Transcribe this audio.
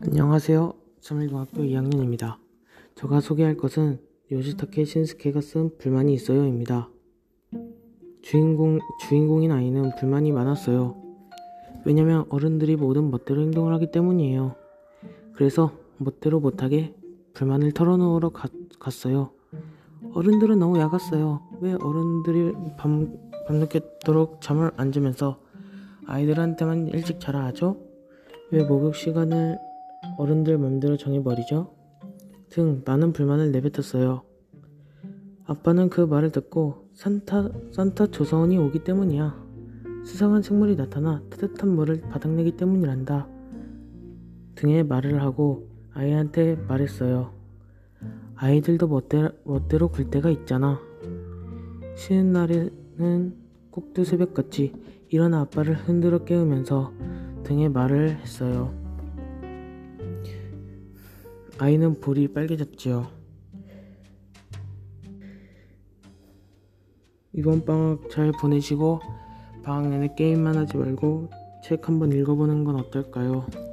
안녕하세요. 3일중학교 2학년입니다. 제가 소개할 것은 요시타케 신스케가 쓴 불만이 있어요입니다. 주인공, 주인공인 아이는 불만이 많았어요. 왜냐면 어른들이 모든 멋대로 행동을 하기 때문이에요. 그래서 멋대로 못하게 불만을 털어놓으러 가, 갔어요. 어른들은 너무 야갔어요. 왜 어른들이 밤, 밤늦게도록 잠을 안 자면서 아이들한테만 일찍 자라 하죠? 왜 목욕 시간을 어른들 맘대로 정해버리죠? 등 많은 불만을 내뱉었어요. 아빠는 그 말을 듣고 산타, 산타 조사원이 오기 때문이야. 수상한 생물이 나타나 따뜻한 물을 바닥내기 때문이란다. 등의 말을 하고 아이한테 말했어요. 아이들도 멋대로, 멋대로 굴 때가 있잖아. 쉬는 날에는 꼭두 새벽같이 일어나 아빠를 흔들어 깨우면서 등의 말을 했어요. 아이는 볼이 빨개졌지요. 이번 방학 잘 보내시고 방학 내내 게임만 하지 말고 책 한번 읽어보는 건 어떨까요?